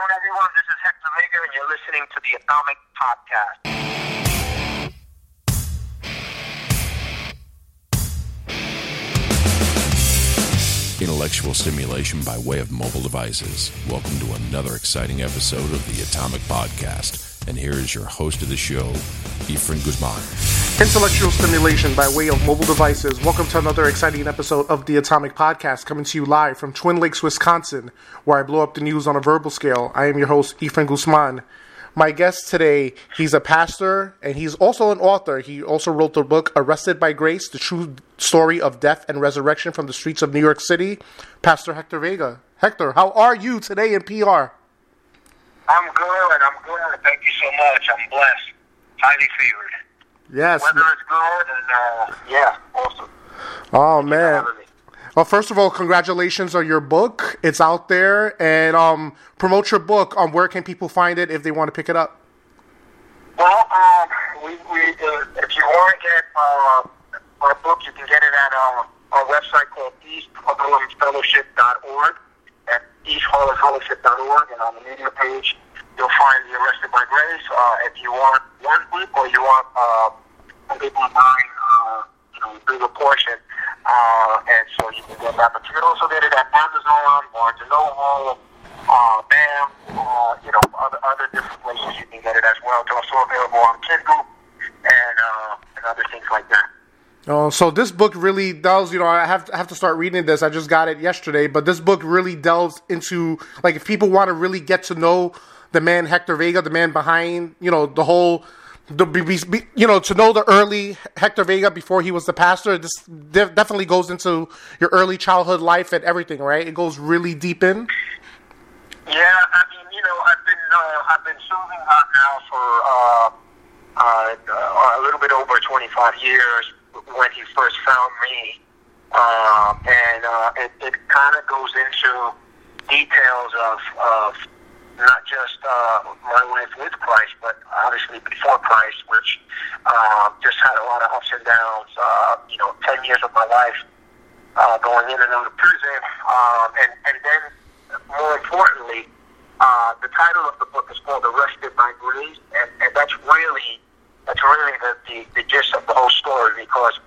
afternoon, everyone. This is Hector Vega, and you're listening to the Atomic Podcast. Intellectual stimulation by way of mobile devices. Welcome to another exciting episode of the Atomic Podcast. And here is your host of the show, Efren Guzman. Intellectual stimulation by way of mobile devices. Welcome to another exciting episode of the Atomic Podcast, coming to you live from Twin Lakes, Wisconsin, where I blow up the news on a verbal scale. I am your host, Efren Guzman. My guest today, he's a pastor and he's also an author. He also wrote the book Arrested by Grace, the true story of death and resurrection from the streets of New York City. Pastor Hector Vega. Hector, how are you today in PR? I'm good. I'm good. Thank you so much. I'm blessed. Highly favored. Yes. Weather is good, and uh, yeah, awesome. Oh man. Well, first of all, congratulations on your book. It's out there, and um, promote your book. Um, where can people find it if they want to pick it up? Well, um, we, we, uh, if you want to get uh, our book, you can get it at uh, our website called eastharlemfellowship.org at eastharlemfellowship.org, and on the media page, you'll find the Arrested by Grace. Uh, if you want one book or you want uh, people buying, uh, you know, bigger portion, uh, and so you can get that. Can also get it at Amazon, or Noble, uh, BAM, uh, you know, other, other different places you can get it as well. It's also available on Kindle and, uh, and other things like that. Oh, so this book really delves. You know, I have I have to start reading this. I just got it yesterday, but this book really delves into like if people want to really get to know the man Hector Vega, the man behind you know the whole. The, you know, to know the early Hector Vega before he was the pastor, this definitely goes into your early childhood life and everything, right? It goes really deep in. Yeah, I mean, you know, I've been uh, I've been serving God now for uh, uh, a little bit over 25 years. When he first found me, uh, and uh, it, it kind of goes into details of of not just uh, my life with Christ, but obviously before Christ, which uh, just had a lot of ups and downs. Uh, you know, 10 years of my life uh, going in and out of prison, um, and and then more importantly, uh, the title of the book is called "Arrested by Grace," and, and that's really that's really the, the the gist of the whole story. Because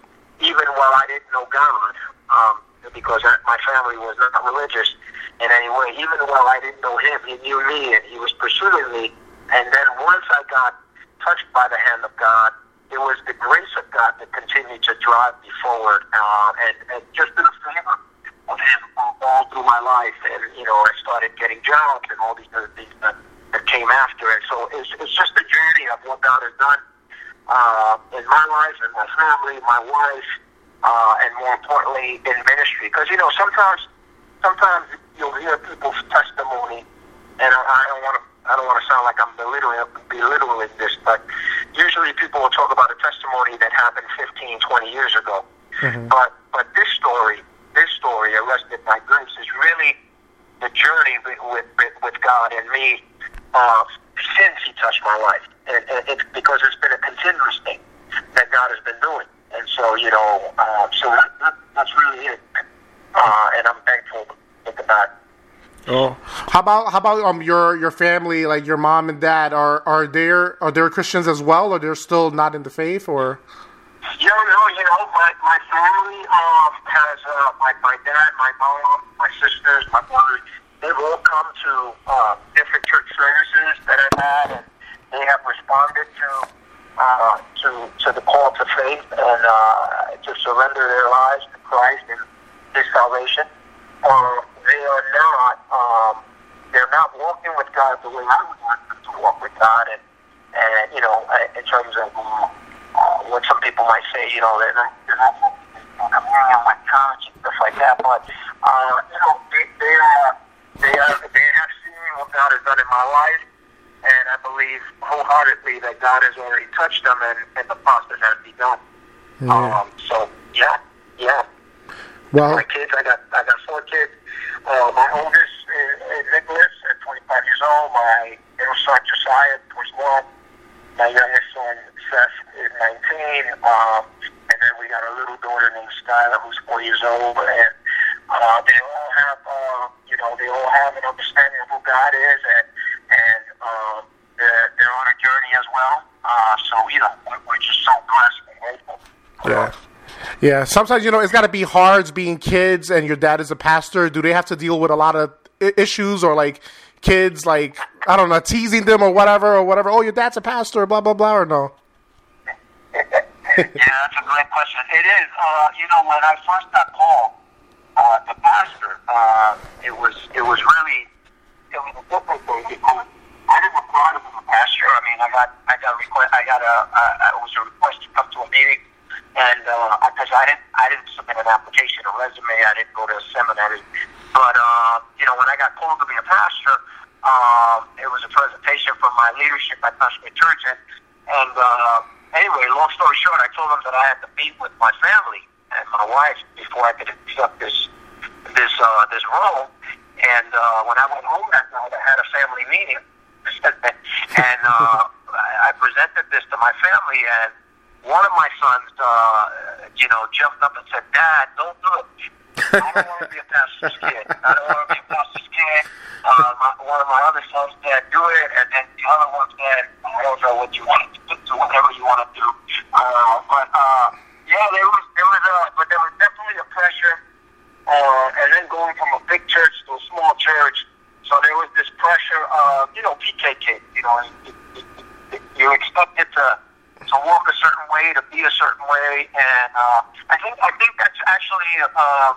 even while I didn't know God, um, because my family was not religious in any way, even while I didn't know Him, He knew me and He was pursuing me. And then once I got touched by the hand of God, it was the grace of God that continued to drive me forward, uh, and, and just in the favor of Him all through my life. And you know, I started getting jobs and all these other things that, that came after. And so it's, it's just a journey of what God has done uh, in my life and my family, my wife, uh, and more importantly, in ministry. Because you know, sometimes, sometimes you'll hear people's testimony, and I, I don't want to. I don't want to sound like I'm belittling, belittling this, but usually people will talk about a testimony that happened 15, 20 years ago. But but this story, this story, arrested by grace, is really the journey with with, with, with God and me uh, since He touched my life, and, and it's because it's been a continuous thing that God has been doing, and so you know, uh, so that, that, that's really it, uh, and I'm thankful with the God. Oh, how about how about um your your family, like your mom and dad, are are they are they Christians as well, or they're still not in the faith, or? You know, you know, my my family um has uh, my my dad, my mom, my sisters, my brothers. They've all come to uh, different church services that I've had, and they have responded to uh, to to the call to faith and uh, to surrender their lives to Christ and His salvation. Uh, they are not um, they're not walking with God the way I would want them to walk with God, and and you know, in terms of uh, uh, what some people might say, you know, they're not, they're not in communion with church and stuff like that. But uh, you know, they, they are they are they have seen what God has done in my life, and I believe wholeheartedly that God has already touched them, and, and the process has begun. Um, so yeah, yeah. Well, my kids, I got I got four kids. Uh, my oldest is, Nicholas at 25 years old. My middle son Josiah was 21. My youngest son Seth is 19. Um, and then we got a little daughter named Skylar who's four years old. And uh, they all have uh, you know they all have an understanding of who God is and and uh, they're, they're on a journey as well. Uh, so you know we're, we're just so blessed and grateful. Yeah sometimes you know it's got to be hard being kids and your dad is a pastor. Do they have to deal with a lot of issues or like kids like I don't know teasing them or whatever or whatever? Oh, your dad's a pastor, blah blah blah, or no? yeah, that's a great question. It is. Uh, you know, when I first got called uh, to pastor, uh, it was it was really it was a different thing because I didn't apply to be a pastor. I mean, I got I got request I got a uh, it was a request to come to a meeting, and uh, I didn't I didn't submit an application, a resume, I didn't go to a seminary, but uh, you know, when I got called to be a pastor, um, it was a presentation from my leadership at Pastor Church, and, and uh, anyway, long story short, I told them that I had to meet with my family and my wife before I could accept this this uh, this role. And uh, when I went home that night, I had a family meeting, and uh, I presented this to my family, and one of my sons, uh, you know, jumped up and said, "Dad, don't do it. I don't want to be a pastor's kid. I don't want to be a pastor's kid." Uh, my, one of my other sons said, "Do it," and then the other one said, "I don't know what you want to do. Do whatever you want to do." Uh, but uh, yeah, there was there was a but there was definitely a pressure. Uh, and then going from a big church to a small church, so there was this pressure of you know PKK. You know, you, you, you're expected to to walk a certain way, to be a certain way, and uh, I think I think that's actually. Uh,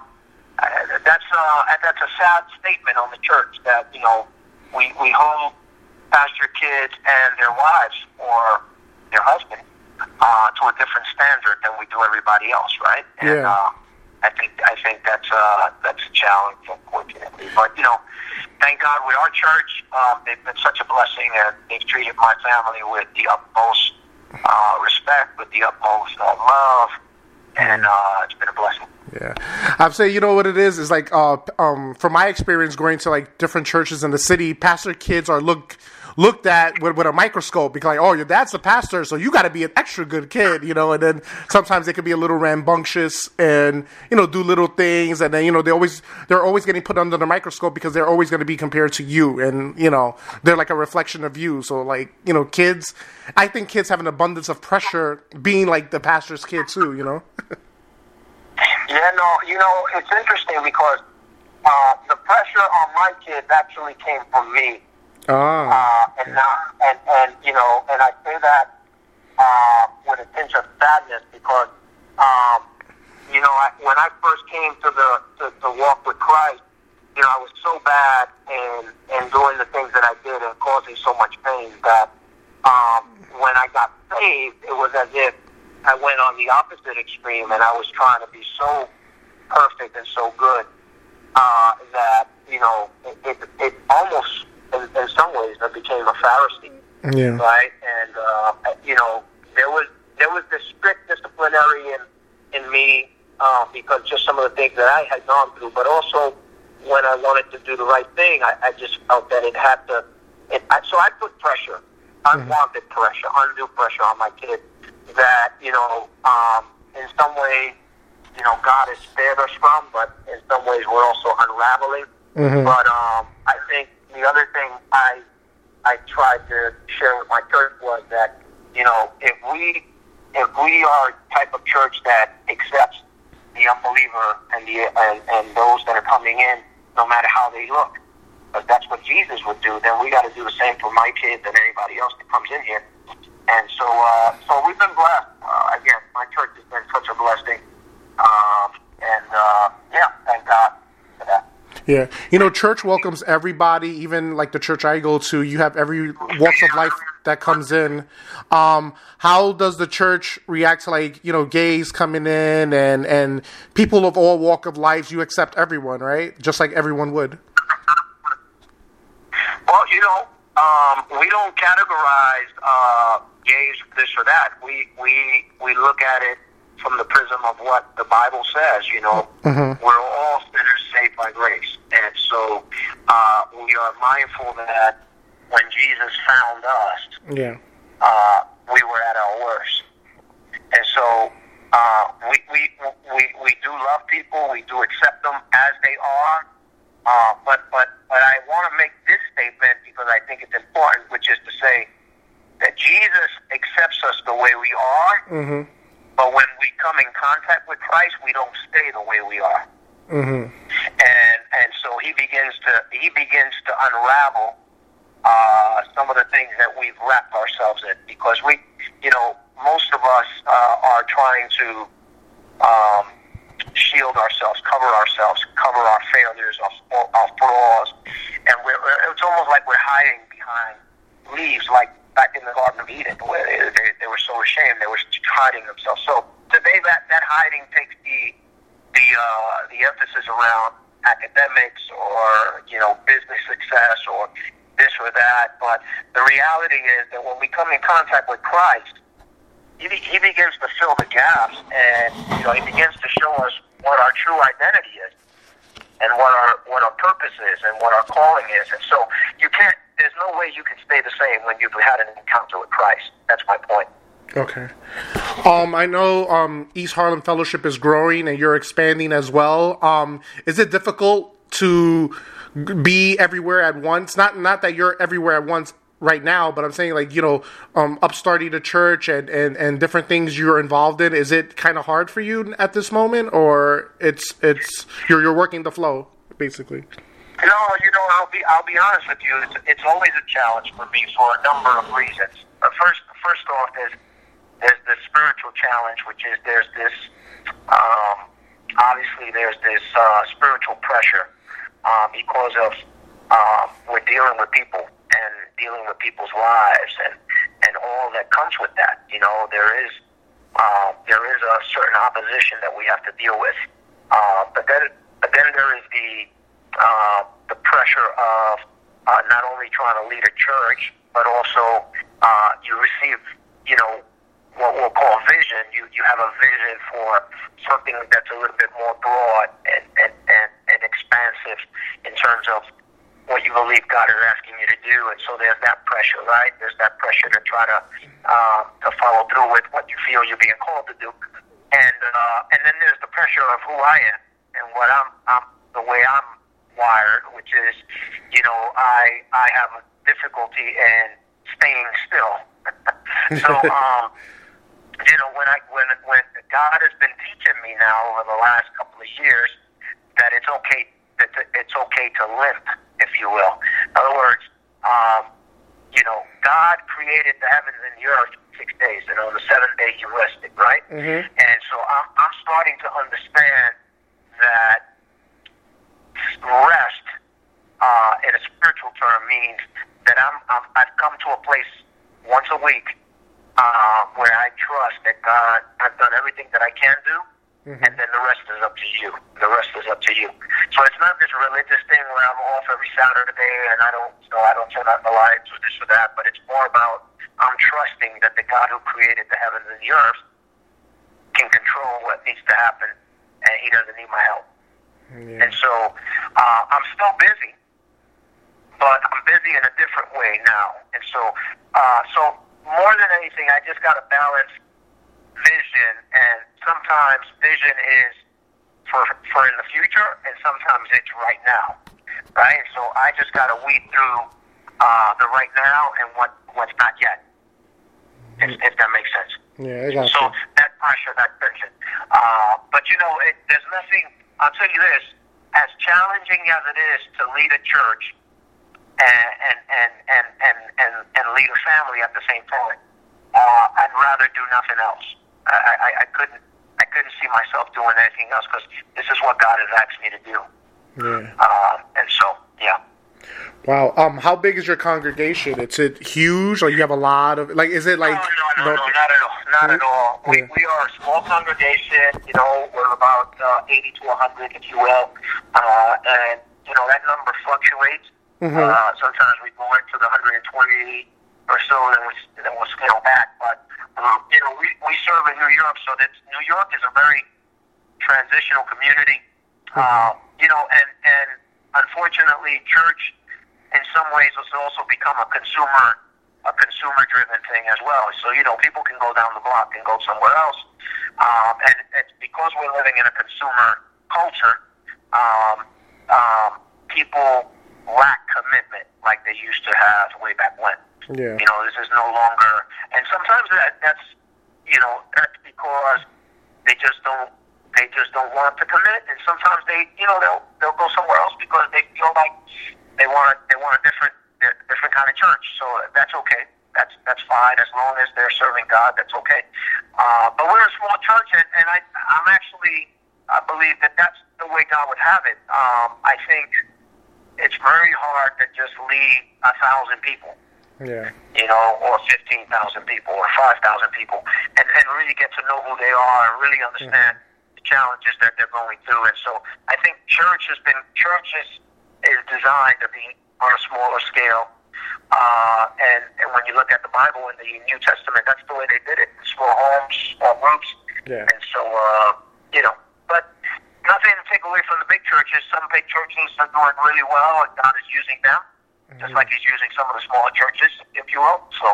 uh, that's uh, that's a sad statement on the church that you know we we hold pastor kids and their wives or their husbands uh, to a different standard than we do everybody else, right? And Yeah. uh, I think I think that's uh, that's a challenge, unfortunately. But you know, thank God with our church, um, they've been such a blessing, and they've treated my family with the utmost uh, respect, with the utmost uh, love, and uh, it's been a blessing. Yeah, I'm saying you know what it is is like uh um from my experience going to like different churches in the city, pastor kids are look looked at with, with a microscope because like oh your dad's a pastor so you got to be an extra good kid you know and then sometimes they can be a little rambunctious and you know do little things and then you know they always they're always getting put under the microscope because they're always going to be compared to you and you know they're like a reflection of you so like you know kids I think kids have an abundance of pressure being like the pastor's kid too you know Yeah, no, you know, it's interesting because uh, the pressure on my kids actually came from me. Ah Uh, and now, and, and, you know, and I say that uh, with a tinge of sadness because, um, you know, I, when I first came to the to, to walk with Christ, you know, I was so bad and and doing the things that I did and causing so much pain that um, when I got saved, it was as if I went on the opposite extreme and I was trying to be so perfect and so good uh, that you know it, it, it almost in, some ways I became a Pharisee yeah right? And uh, you know, there was there was this strict disciplinary in in me uh, because just some of the things that I had gone through, but also when I wanted to do the right thing, I, I just felt that it had to. It, I, so I put pressure, unwanted pressure, undue pressure on my kids. That you know, um, in some ways, you know, God has spared us from, but in some ways, we're also unraveling. But um, I think the other thing I I tried to share with my church was that, you know, if we if we are type of church that accepts the unbeliever and the and, and those that are coming in, no matter how they look, because that's what Jesus would do, then we got to do the same for my kids and anybody else that comes in here. And so, uh, so we've been blessed. Uh, again, my church has been such a blessing. Um, and uh, yeah, thank God for that. Yeah, you know, church welcomes everybody, even like the church I go to. You have every walks of life that comes in. Um, how does the church react to like you know gays coming in and and people of all walk of lives? You accept everyone, right? Just like everyone would. Well, you know, um, we don't categorize uh, gays this or that. We we we look at it from the prism of what the Bible says. You know, we're all sinners saved by grace, and so uh, we are mindful that when Jesus found us, Yeah. uh, we were at our worst. And so uh, we, we, we, we do love people. We do accept them as they are. Uh, but, but, but I want to make this statement because I think it's important, which is to say that Jesus accepts us the way we are, Mm-hmm. But when we come in contact with Christ, we don't stay the way we are. Mm-hmm. And and so he begins to he begins to unravel uh, some of the things that we've wrapped ourselves in because we, you know, most of us uh, are trying to um, shield ourselves, cover ourselves, cover our failures, our, our flaws, and we're, it's almost like we're hiding behind leaves, like back in the Garden of Eden, where they, they, they were so ashamed, they were hiding themselves. So today, that that hiding takes the the uh, the emphasis around academics or you know business success or this or that. But the reality is that when we come in contact with Christ, he, he begins to fill the gaps, and you know he begins to show us what our true identity is, and what our what our purpose is, and what our calling is. And so you can't. There's no way you can stay the same when you've had an encounter with Christ. That's my point. Okay. Um, I know um, East Harlem Fellowship is growing and you're expanding as well. Um, is it difficult to be everywhere at once? Not not that you're everywhere at once right now, but I'm saying like you know, um, upstarting a church and, and, and different things you're involved in. Is it kind of hard for you at this moment, or it's it's you're you're working the flow basically? No, you know, I'll be I'll be honest with you. It's, it's always a challenge for me for a number of reasons. First, first off, is there's the spiritual challenge, which is there's this um, obviously there's this uh, spiritual pressure uh, because of uh, we're dealing with people and dealing with people's lives and and all that comes with that. You know, there is uh, there is a certain opposition that we have to deal with, uh, but then but then there is the uh, the pressure of uh, not only trying to lead a church, but also uh, you receive you know what we'll call vision. You you have a vision for something that's a little bit more broad and and, and, and expansive in terms of what you believe God is asking you to do. And so there's that pressure, right? There's that pressure to try to uh, to follow through with what you feel you're being called to do. And uh, and then there's the pressure of who I am and what I'm, I'm the way I'm wired, which is, you know, I I have a difficulty in staying still. so um, you know, when I when when God has been teaching me now over the last couple of years that it's okay that it's okay to limp, if you will. In other words, um, you know, God created the heavens and the earth in six days, and on the seventh day He rested, right? Mm-hmm. And so I'm I'm starting to understand that rest uh, in a spiritual term means that I'm, I'm I've come to a place once a week uh, where I trust that God, I've done everything that I can do, mm-hmm. and then the rest is up to you. The rest is up to you. So it's not this religious thing where I'm off every Saturday and I don't, you know, I don't turn on the lights or this or that. But it's more about I'm trusting that the God who created the heavens and the earth can control what needs to happen, and He doesn't need my help. Yeah. And so uh, I'm still busy, but I'm busy in a different way now. And so, uh, so more than anything, I just got to balance vision, and sometimes vision is for for in the future, and sometimes it's right now, right? So I just got to weed through uh, the right now and what what's not yet, if, if that makes sense. Yeah, I got so you. that pressure, that tension. Uh, but you know, it, there's nothing. I'll tell you this: as challenging as it is to lead a church and and and and and, and, and lead a family at the same time. Uh, I'd rather do nothing else. I, I, I couldn't I couldn't see myself doing anything else because this is what God has asked me to do. Yeah. Uh, and so, yeah. Wow. Um, how big is your congregation? Is it huge? Like you have a lot of like? Is it like? No, no, no, no, not at all. Not at all. We Yeah. we are a small congregation. You know, we're about uh, eighty to hundred, if you will, uh, and you know that number fluctuates. Mhm. Uh, sometimes we go into the 120 or so, and then we then we'll scale back. But um, you know, we we serve in New York, so that New York is a very transitional community. Uh, you know, and and unfortunately, church in some ways has also become a consumer a consumer driven thing as well. So you know, people can go down the block and go somewhere else, um, and it's because we're living in a consumer culture. Um, um, people lack commitment like they used to have way back when. Yeah. You know, this is no longer, and sometimes that that's you know, that's because they just don't they just don't want to commit, and sometimes they, you know, they'll they'll go somewhere else because they feel like they want they want a different different kind of church. So that's okay. That's that's fine as long as they're serving God. That's okay. Uh, but we're a small church, and, and I I'm actually I believe that that's the way God would have it. Um, I think it's very hard to just lead a thousand people. Yeah. You know, or fifteen thousand people, or five thousand people, and and really get to know who they are and really understand the challenges that they're going through. And so, I think church has been church is is designed to be on a smaller scale. Uh, and, and when you look at the Bible in the New Testament, that's the way they did it: small homes, small groups. Yeah. And so, uh, you know, nothing to take away from the big churches. Some big churches are doing really well, and God is using them, just mm-hmm. like He's using some of the smaller churches, if you will. So,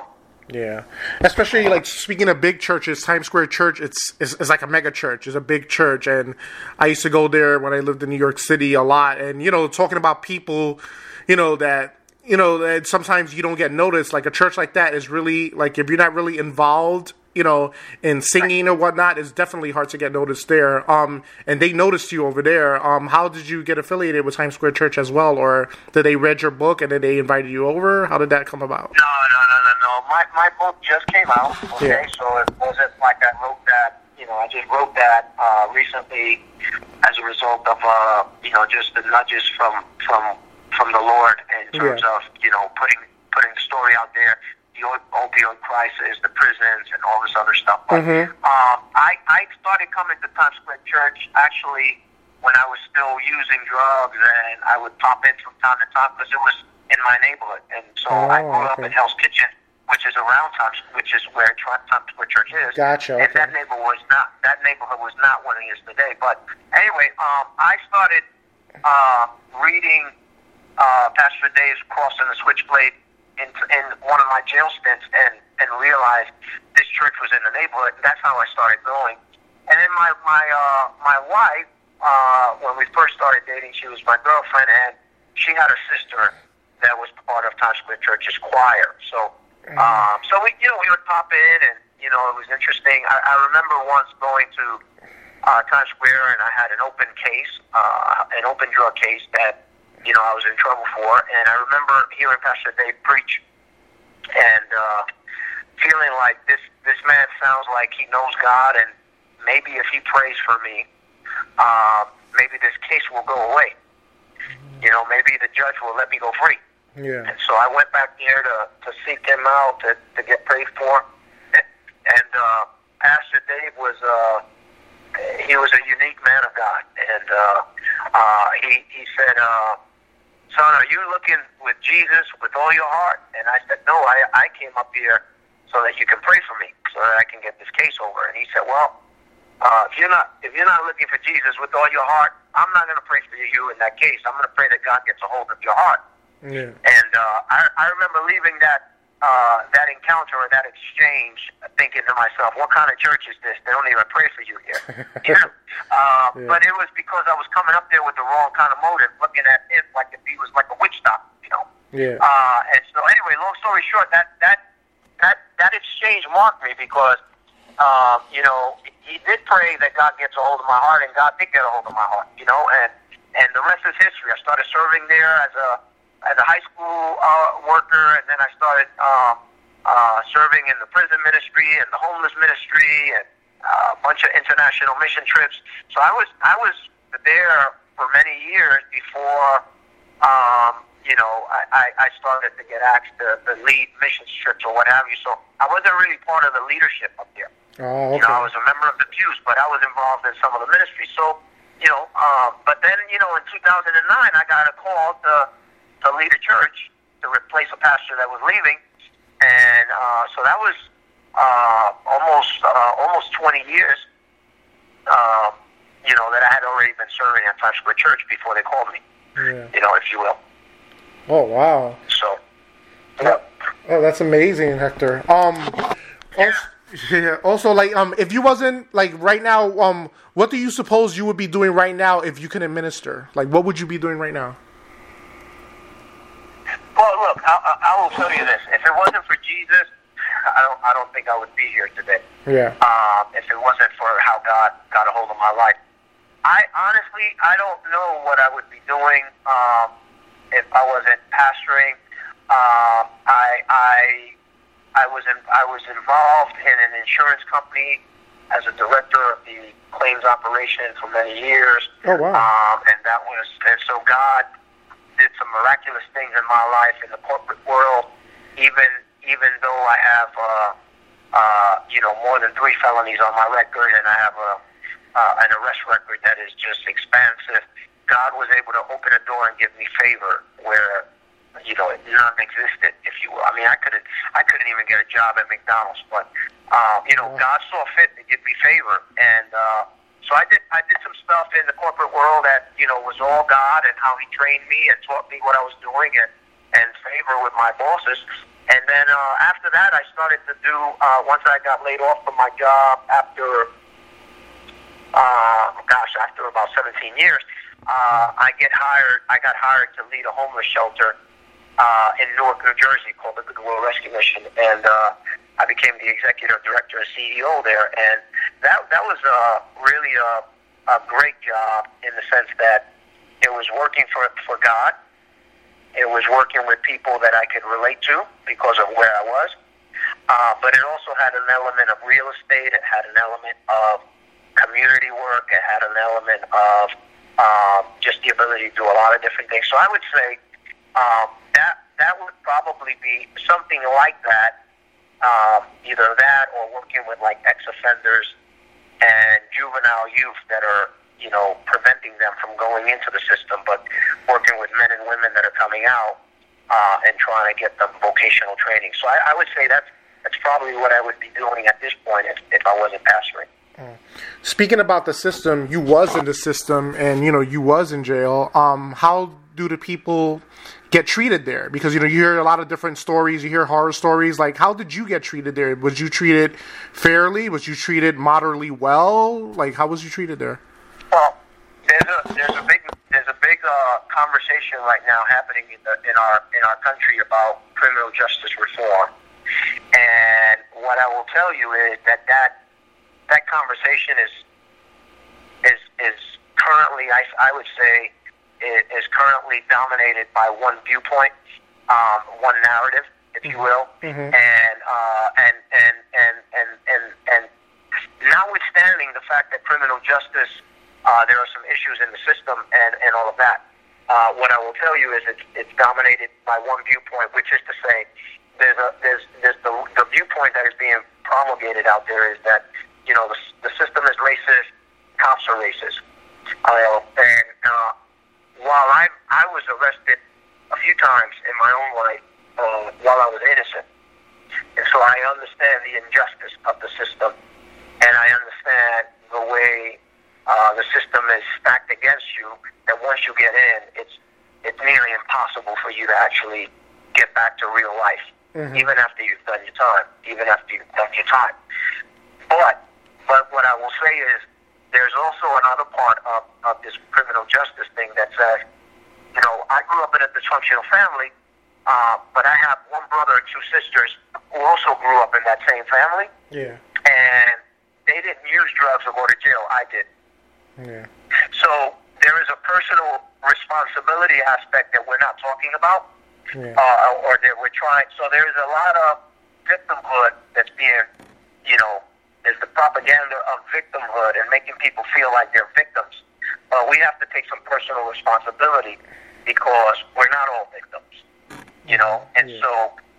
Yeah, especially like speaking of big churches, Times Square Church, it's, it's it's like a mega church. It's a big church, and I used to go there when I lived in New York City a lot. And you know, talking about people, you know that you know that sometimes you don't get noticed. Like a church like that is really like if you're not really involved, you know, in singing or whatnot, it's definitely hard to get noticed there. Um, and they noticed you over there. Um, how did you get affiliated with Times Square Church as well, or did they read your book and then they invited you over? How did that come about? No, no, no, no, no. My my book just came out. Okay, Yeah. so it wasn't like I wrote that. You know, I just wrote that uh, recently as a result of uh, you know just the nudges from from from the Lord in terms Yeah. of you know putting putting the story out there, the opioid crisis, the prisons, and all this other stuff. But Mhm. um, I I started coming to Times Square Church actually when I was still using drugs, and I would pop in from time to time because it was in my neighborhood, and so I Oh, grew up in Hell's Kitchen, which is around Times, which is where Times Square Church is. Gotcha, And that neighborhood was not that neighborhood was not what it is today. But anyway, um, I started uh, reading uh, Pastor Dave's Cross and the Switchblade in, in one of my jail stints, and and realized this church was in the neighborhood. And that's how I started going. And then my my uh, my wife, uh, when we first started dating, she was my girlfriend, and she had a sister that was part of Times Square Church's choir. So, um, so we, you know, we would pop in, and you know, it was interesting. I, I remember once going to uh, Times Square, and I had an open case, uh, an open drug case that you know I was in trouble for, and I remember hearing Pastor Dave preach, and uh, feeling like this this man sounds like he knows God, and maybe if he prays for me, uh, maybe this case will go away. You know, maybe the judge will let me go free. Yeah. And so I went back there to, to seek him out, to, to get prayed for. And uh, Pastor Dave was uh, he was a unique man of God, and uh, uh, he he said, uh, "Son, are you looking with Jesus with all your heart?" And I said, "No, I I came up here so that you can pray for me, so that I can get this case over." And he said, "Well." Uh, if you're not if you're not looking for Jesus with all your heart, I'm not going to pray for you in that case. I'm going to pray that God gets a hold of your heart. Yeah. And uh, I, I remember leaving that uh, that encounter or that exchange, thinking to myself, "What kind of church is this? They don't even pray for you here." you know? uh, Yeah. But it was because I was coming up there with the wrong kind of motive, looking at him like if he was like a witch doctor, you know. Yeah. Uh, and so anyway, long story short, that that that that exchange marked me because um, you know he did pray that God gets a hold of my heart, and God did get a hold of my heart, you know, and and the rest is history. I started serving there as a as a high school uh, worker, and then I started um, uh, serving in the prison ministry and the homeless ministry, and uh, a bunch of international mission trips. So I was I was there for many years before um, you know, I, I, started to get asked to, to lead missions trips or what have you. So I wasn't really part of the leadership up there. Oh, okay. You know, I was a member of the pews, but I was involved in some of the ministry. So, you know, uh, but then, you know, in 2009, I got a call to, to lead a church to replace a pastor that was leaving. And uh, so that was uh, almost uh, almost 20 years, um, you know, that I had already been serving at Times Square Church before they called me, Yeah. you know, if you will. Oh, wow. So, yep. Oh, that's amazing, Hector. Um, also, yeah. Also, like, um, if you wasn't like right now, um, what do you suppose you would be doing right now if you couldn't minister? Like, what would you be doing right now? Well, look, I, I will tell you this: if it wasn't for Jesus, I don't I don't think I would be here today. Yeah. Um, if it wasn't for how God got a hold of my life. I honestly I don't know what I would be doing um, if I wasn't pastoring. Um, I I I was in, I was involved in an insurance company as a director of the claims operation for many years. Oh, wow. Um, and that was and so God did some miraculous things in my life in the corporate world. Even even though I have uh, uh, you know more than three felonies on my record and I have a uh, an arrest record that is just expansive, God was able to open a door and give me favor where you know none existed, if you will. I mean, I couldn't I couldn't even get a job at McDonald's, but um, you know God saw fit to give me favor and. Uh, so I did I did some stuff in the corporate world that you know was all God and how He trained me and taught me what I was doing and and favor with my bosses. And then uh, after that, I started to do uh, once I got laid off from my job after uh, gosh after about 17 years, uh, I get hired. I got hired to lead a homeless shelter uh, in Newark, New Jersey, called the Goodwill Rescue Mission, and uh, I became the executive director and CEO there. And that that was uh, really a, a great job in the sense that it was working for for God. It was working with people that I could relate to because of where I was. Uh, but it also had an element of real estate. It had an element of community work. It had an element of um, just the ability to do a lot of different things. So I would say um, that that would probably be something like that. Um, either that or working with like ex-offenders and juvenile youth that are you know preventing them from going into the system, but working with men and women that are coming out uh, and trying to get them vocational training. So I, I would say that's that's probably what I would be doing at this point if, if I wasn't pastoring. Speaking about the system, you was in the system, and you know you was in jail. Um, how do the people get treated there? Because you know you hear a lot of different stories. You hear horror stories. Like, how did you get treated there? Was you treated fairly? Was you treated moderately well? Like, how was you treated there? Well, there's a there's a big there's a big uh, conversation right now happening in the in our in our country about criminal justice reform, and what I will tell you is that that that conversation is is is currently I, I would say is, is currently dominated by one viewpoint, um, one narrative, if you will, Mhm. and uh, and and and and and and notwithstanding the fact that criminal justice, uh, there are some issues in the system and and all of that. Uh, what I will tell you is it's it's dominated by one viewpoint, which is to say, there's a there's there's the the viewpoint that is being promulgated out there is that you know the the system is racist, cops are racist, uh, and while I I was arrested a few times in my own life uh, while I was innocent, and so I understand the injustice of the system, and I understand the way uh, the system is stacked against you. That once you get in, it's it's nearly impossible for you to actually get back to real life, Mhm. even after you've done your time, even after you've done your time. But but what I will say is there's also another part of, of this criminal justice thing that says, you know, I grew up in a dysfunctional family, uh, but I have one brother and two sisters who also grew up in that same family, Yeah. and they didn't use drugs or go to jail. I did. Yeah. So there is a personal responsibility aspect that we're not talking about Yeah. uh, or that we're trying. So there's a lot of victimhood that's being, you know, there's the propaganda of victimhood and making people feel like they're victims. But we have to take some personal responsibility because we're not all victims, you know. Mm-hmm. And Yeah. so,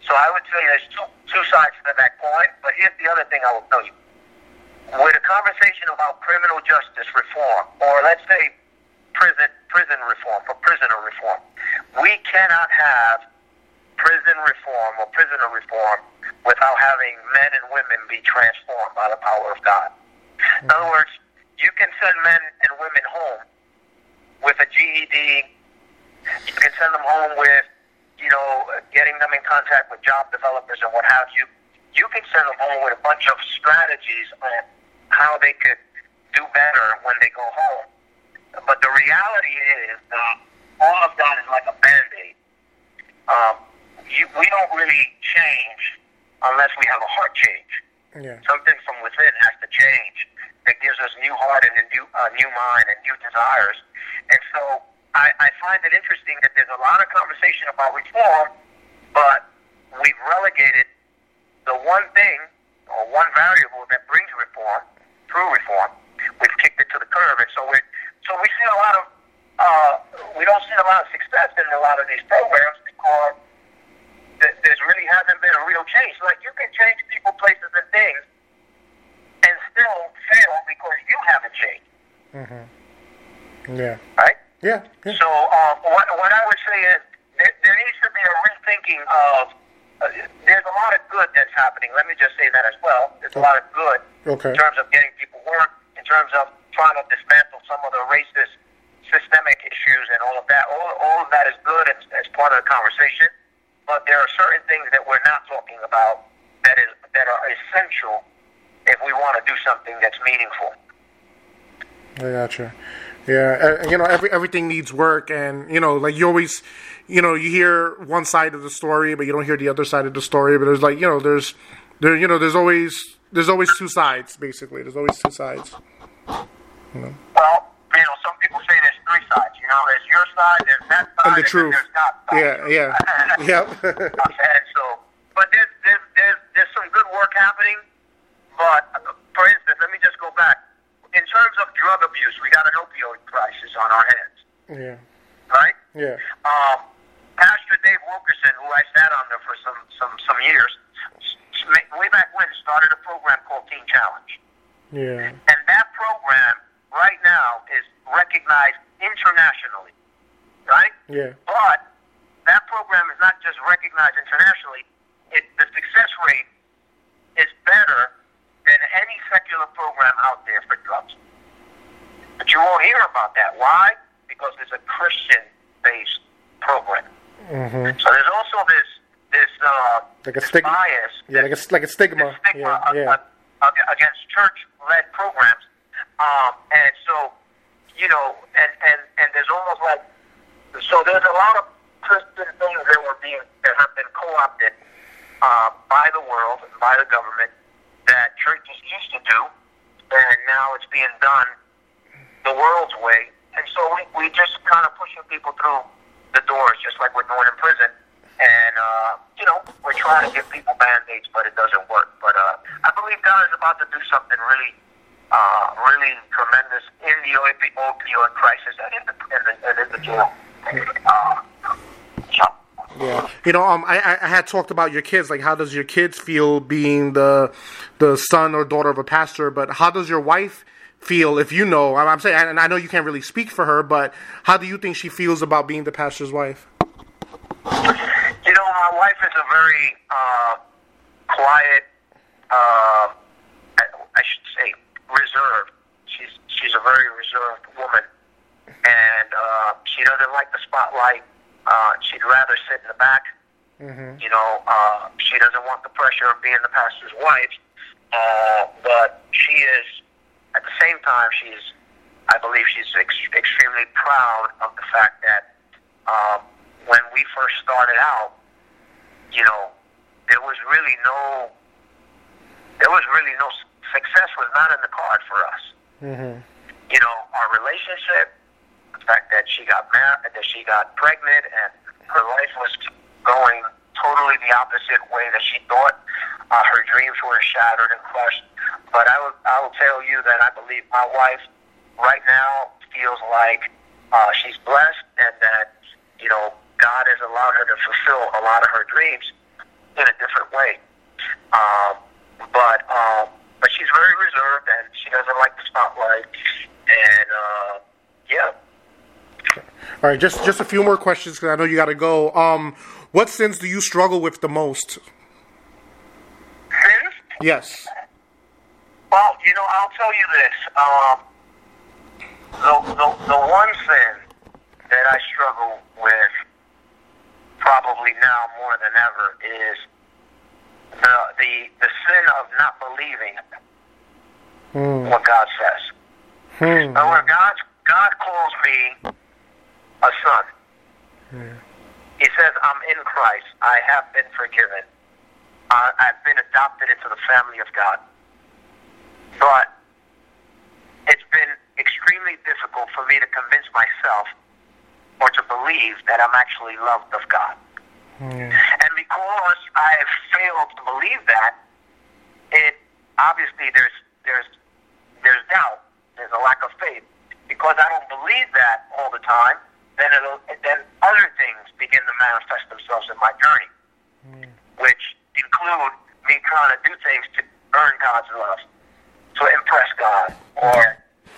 so I would tell you there's two two sides to that coin. But here's the other thing I will tell you: with a conversation about criminal justice reform, or let's say prison prison reform for prisoner reform, we cannot have prison reform or prisoner reform without having men and women be transformed by the power of God. In other words, you can send men and women home with a GED. You can send them home with, you know, getting them in contact with job developers and what have you. You can send them home with a bunch of strategies on how they could do better when they go home. But the reality is that all of that is like a band-aid. Um, you, we don't really change unless we have a heart change. Yeah. Something from within has to change that gives us new heart and a new, uh, new mind and new desires. And so I, I find it interesting that there's a lot of conversation about reform, but we've relegated the one thing or one variable that brings reform, true reform, we've kicked it to the curb. And so we so we see a lot of uh, we don't see a lot of success in a lot of these programs because there's really hasn't been a real change. Like you can change people, places, and things, and still fail because you haven't changed. Yeah. Right? Yeah. Yeah. So uh, what, what I would say is there, there needs to be a rethinking of. Uh, there's a lot of good that's happening. Let me just say that as well. There's a lot of good Okay. in terms of getting people work, in terms of trying to dismantle some of the racist systemic issues and all of that. All, all of that is good as, as part of the conversation. But there are certain things that we're not talking about that is that are essential if we want to do something that's meaningful. I gotcha. Yeah, you know, every everything needs work, and you know, like you always, you know, you hear one side of the story, but you don't hear the other side of the story. But there's like, you know, there's, there, you know, there's always, there's always two sides. Basically, there's always two sides. You know? Well, you know, some people say sides. You know, there's your side, there's that side, And the then truth. there's God's side. Yeah, yeah, yep. and so, but there's, there's there's there's some good work happening. But for instance, let me just go back. In terms of drug abuse, we got an opioid crisis on our hands, yeah, right? yeah, Um, Pastor Dave Wilkerson, who I sat under for some some some years, way back when, started a program called Teen Challenge. yeah, And that program right now is recognized internationally, right? yeah, But that program is not just recognized internationally. It, the success rate is better than any secular program out there for drugs. But you won't hear about that. Why? Because it's a Christian-based program. Mm-hmm. So there's also this this uh, Like a this stigma. bias yeah, like a like a stigma. stigma Yeah, yeah, against church-led programs, um, and so you know, and and and there's almost like so there's a lot of Christian things that were being that have been co-opted uh, by the world and by the government that churches used to do, and now it's being done the world's way, and so we we just kind of pushing people through the doors, just like we're doing in prison. And uh, you know, we're trying to give people band-aids, but it doesn't work. But uh, I believe God is about to do something really, uh, really tremendous in the opioid crisis and in the, and the, and in the jail. Yeah. You know, um, I I- had talked about your kids. Like, how does your kids feel being the the son or daughter of a pastor? But how does your wife? feel if you know I'm saying and I know you can't really speak for her but how do you think she feels about being the pastor's wife You know, my wife is a very uh, quiet, uh, I, I should say, reserved. She's she's a very reserved woman, and uh, she doesn't like the spotlight. Uh, she'd rather sit in the back. mm-hmm. You know, uh, she doesn't want the pressure of being the pastor's wife. Uh, but she is, at the same time, she's, I believe she's ex- extremely proud of the fact that um, when we first started out, you know, there was really no, there was really no success was not in the card for us. Mm-hmm. You know, our relationship, fact that she got married, that she got pregnant, and her life was going totally the opposite way that she thought. Uh, her dreams were shattered and crushed. But I will, I will tell you that I believe my wife right now feels like uh, she's blessed and that, you know, God has allowed her to fulfill a lot of her dreams in a different way. Um, but um, but she's very reserved and she doesn't like the spotlight. And uh, yeah, all right just just a few more questions because I know you got to go um what sins do you struggle with the most sins. yes Well, you know, I'll tell you this. Um, the, the, the one sin that I struggle with probably now more than ever is the the, the sin of not believing Hmm. what God says. Hmm. Now, when God God calls me a son, He says, "I'm in Christ. I have been forgiven. I, I've been adopted into the family of God. But it's been extremely difficult for me to convince myself or to believe that I'm actually loved of God. And because I've failed to believe that, it obviously there's there's there's doubt, there's a lack of faith. Because I don't believe that all the time, then it'll then other things begin to manifest themselves in my journey, Mm. which include me trying to do things to earn God's love, to impress God, or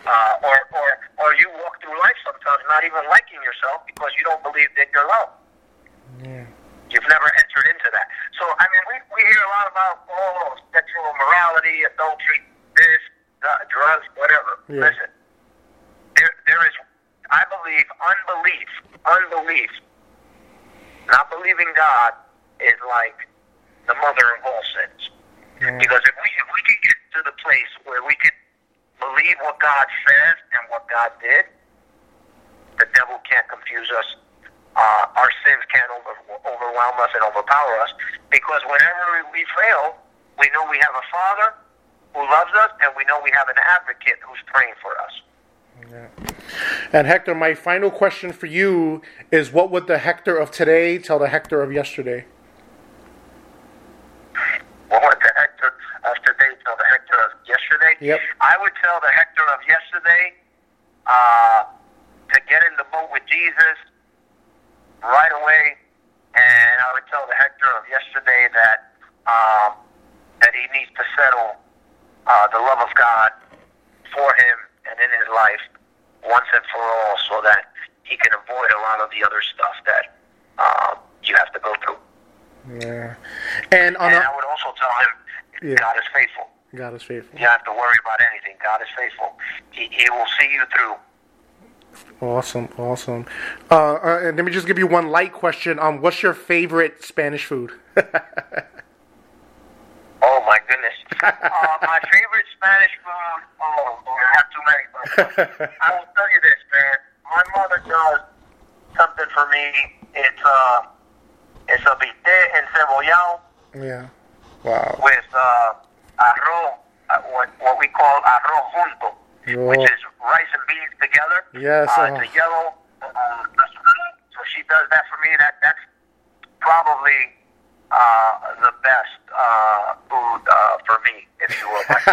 uh, or or or you walk through life sometimes not even liking yourself because you don't believe that you're loved. Yeah. You've never entered into that. So, I mean, we, we hear a lot about, all oh, sexual morality, adultery, this, uh, drugs, whatever. Yeah. Listen, there, there is, I believe, unbelief, unbelief, not believing God is like the mother of all sins. Mm. Because if we, if we can get to the place where we can believe what God says and what God did, the devil can't confuse us. Uh, our sins can't over, overwhelm us and overpower us because whenever we fail, we know we have a Father who loves us and we know we have an advocate who's praying for us. Yeah. And Hector, my final question for you is what would the Hector of today tell the Hector of yesterday? What the Hector of today tell the Hector of yesterday? Yep. I would tell the Hector of yesterday uh, to get in the boat with Jesus right away, and I would tell the Hector of yesterday that um, that he needs to settle uh, the love of God for him his life once and for all, so that he can avoid a lot of the other stuff that um, you have to go through. Yeah. And on And a, I would also tell him, Yeah. God is faithful. God is faithful. You don't have to worry about anything. God is faithful. He, he will see you through. Awesome, awesome. Uh, uh, and let me just give you one light question. Um, what's your favorite Spanish food? Oh my goodness. uh, my favorite Spanish food. Oh, I have too many. But I will tell you this, man. My mother does something for me. It's uh, it's a bistec encebollado yeah. Wow. with uh, arroz, uh, what what we call arroz junto, which is rice and beans together. Yes, Uh, uh-huh. It's a yellow. Uh, so she does that for me. That that's probably uh, the best uh, food uh, for me, if you will. my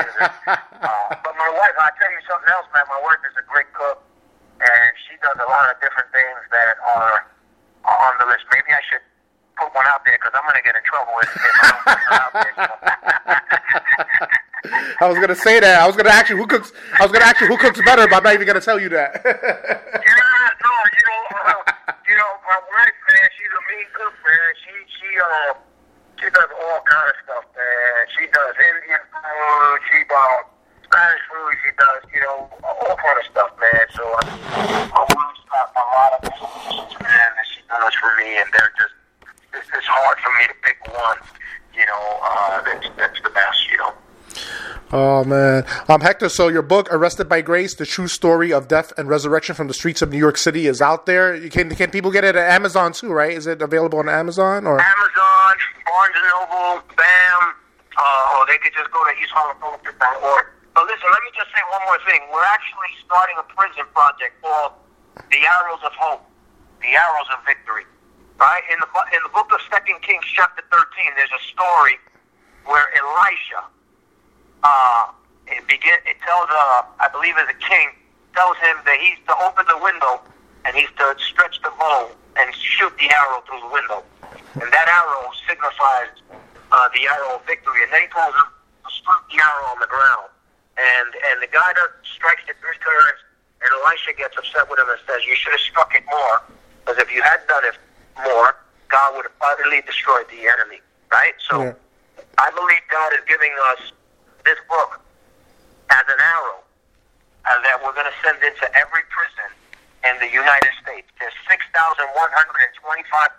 uh, but my wife, I'll tell you something else, man. My wife is a great cook, and she does a lot of different things that are on the list. Maybe I should put one out there because I'm going to get in trouble if, if I don't put it out there. I was gonna say that. I was gonna ask you who cooks. I was gonna ask you who cooks better, but I'm not even gonna tell you that. Yeah, no, you know, uh, you know, my wife, man, she's a mean cook, man. She, she, uh, she does all kind of stuff, man. She does Indian food. She does Spanish food. She does, you know, all kind of stuff, man. So I, want to start a lot of man, that she does for me, and they're just, it's, it's hard for me to pick one, you know, uh, that's, that's the best, you know. Oh man, um, Hector. So your book, "Arrested by Grace: The True Story of Death and Resurrection from the Streets of New York City," is out there. You can can people get it at Amazon too, right? Is it available on Amazon or? Amazon, Barnes and Noble, BAM, uh, or they could just go to eastharlempoetry.org. But listen, let me just say one more thing. We're actually starting a prison project called The Arrows of Hope, The Arrows of Victory. Right in the in the book of Second Kings, chapter thirteen, there's a story where Elisha, uh, it begin it tells uh, I believe as a king tells him that he's to open the window and he's to stretch the bow and shoot the arrow through the window, and that arrow signifies uh, the arrow of victory. And then he tells him to shoot the arrow on the ground, and and the guy that strikes it three times, and Elisha gets upset with him and says, "You should have struck it more, because if you had done it more, God would have utterly destroyed the enemy." Right? So. Yeah. I believe God is giving us this book as an arrow uh, that we're going to send into every prison in the United States. There's 6,125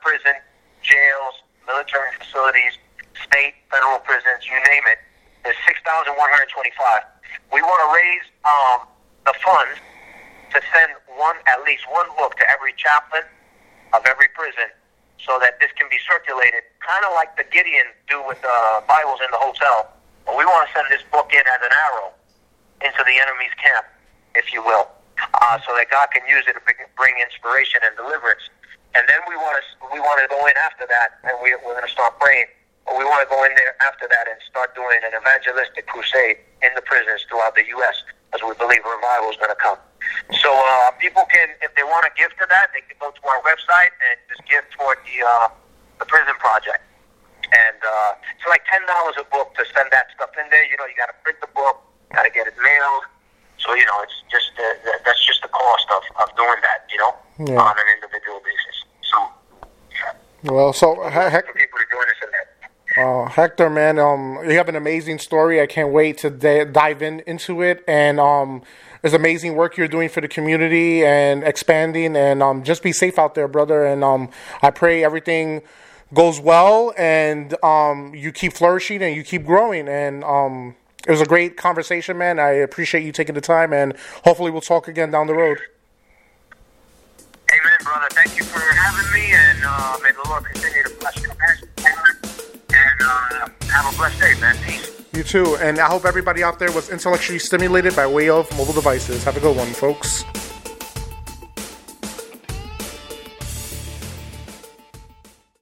prison, jails, military facilities, state, federal prisons, you name it. There's 6,125. We want to raise um, the funds to send one, at least one book to every chaplain of every prison so that this can be circulated, kind of like the Gideon do with the Bibles in the hotel. But we want to send this book in as an arrow into the enemy's camp, if you will, uh, so that God can use it to bring inspiration and deliverance. And then we want to we want to go in after that, and we, we're going to start praying. But we want to go in there after that and start doing an evangelistic crusade in the prisons throughout the U.S. as we believe revival is going to come. So uh, people can, if they want to give to that, they can go to our website and just give toward the uh, the prison project. And uh, it's like ten dollars a book to send that stuff in there. You know, you got to print the book, got to get it mailed. So you know, it's just uh, that's just the cost of, of doing that. You know, yeah. on an individual basis. So. Well, so heck, for people to join us in that. Uh, Hector, man, um, you have an amazing story. I can't wait to d- dive in into it. And um, there's amazing work you're doing for the community and expanding. And um, just be safe out there, brother. And um, I pray everything goes well and um, you keep flourishing and you keep growing. And um, it was a great conversation, man. I appreciate you taking the time, and hopefully we'll talk again down the road. Amen, brother. Thank you for having me, and uh, may the Lord continue to bless you. And uh, have a blessed day, man. Peace. You too, and I hope everybody out there was intellectually stimulated by way of mobile devices. Have a good one, folks.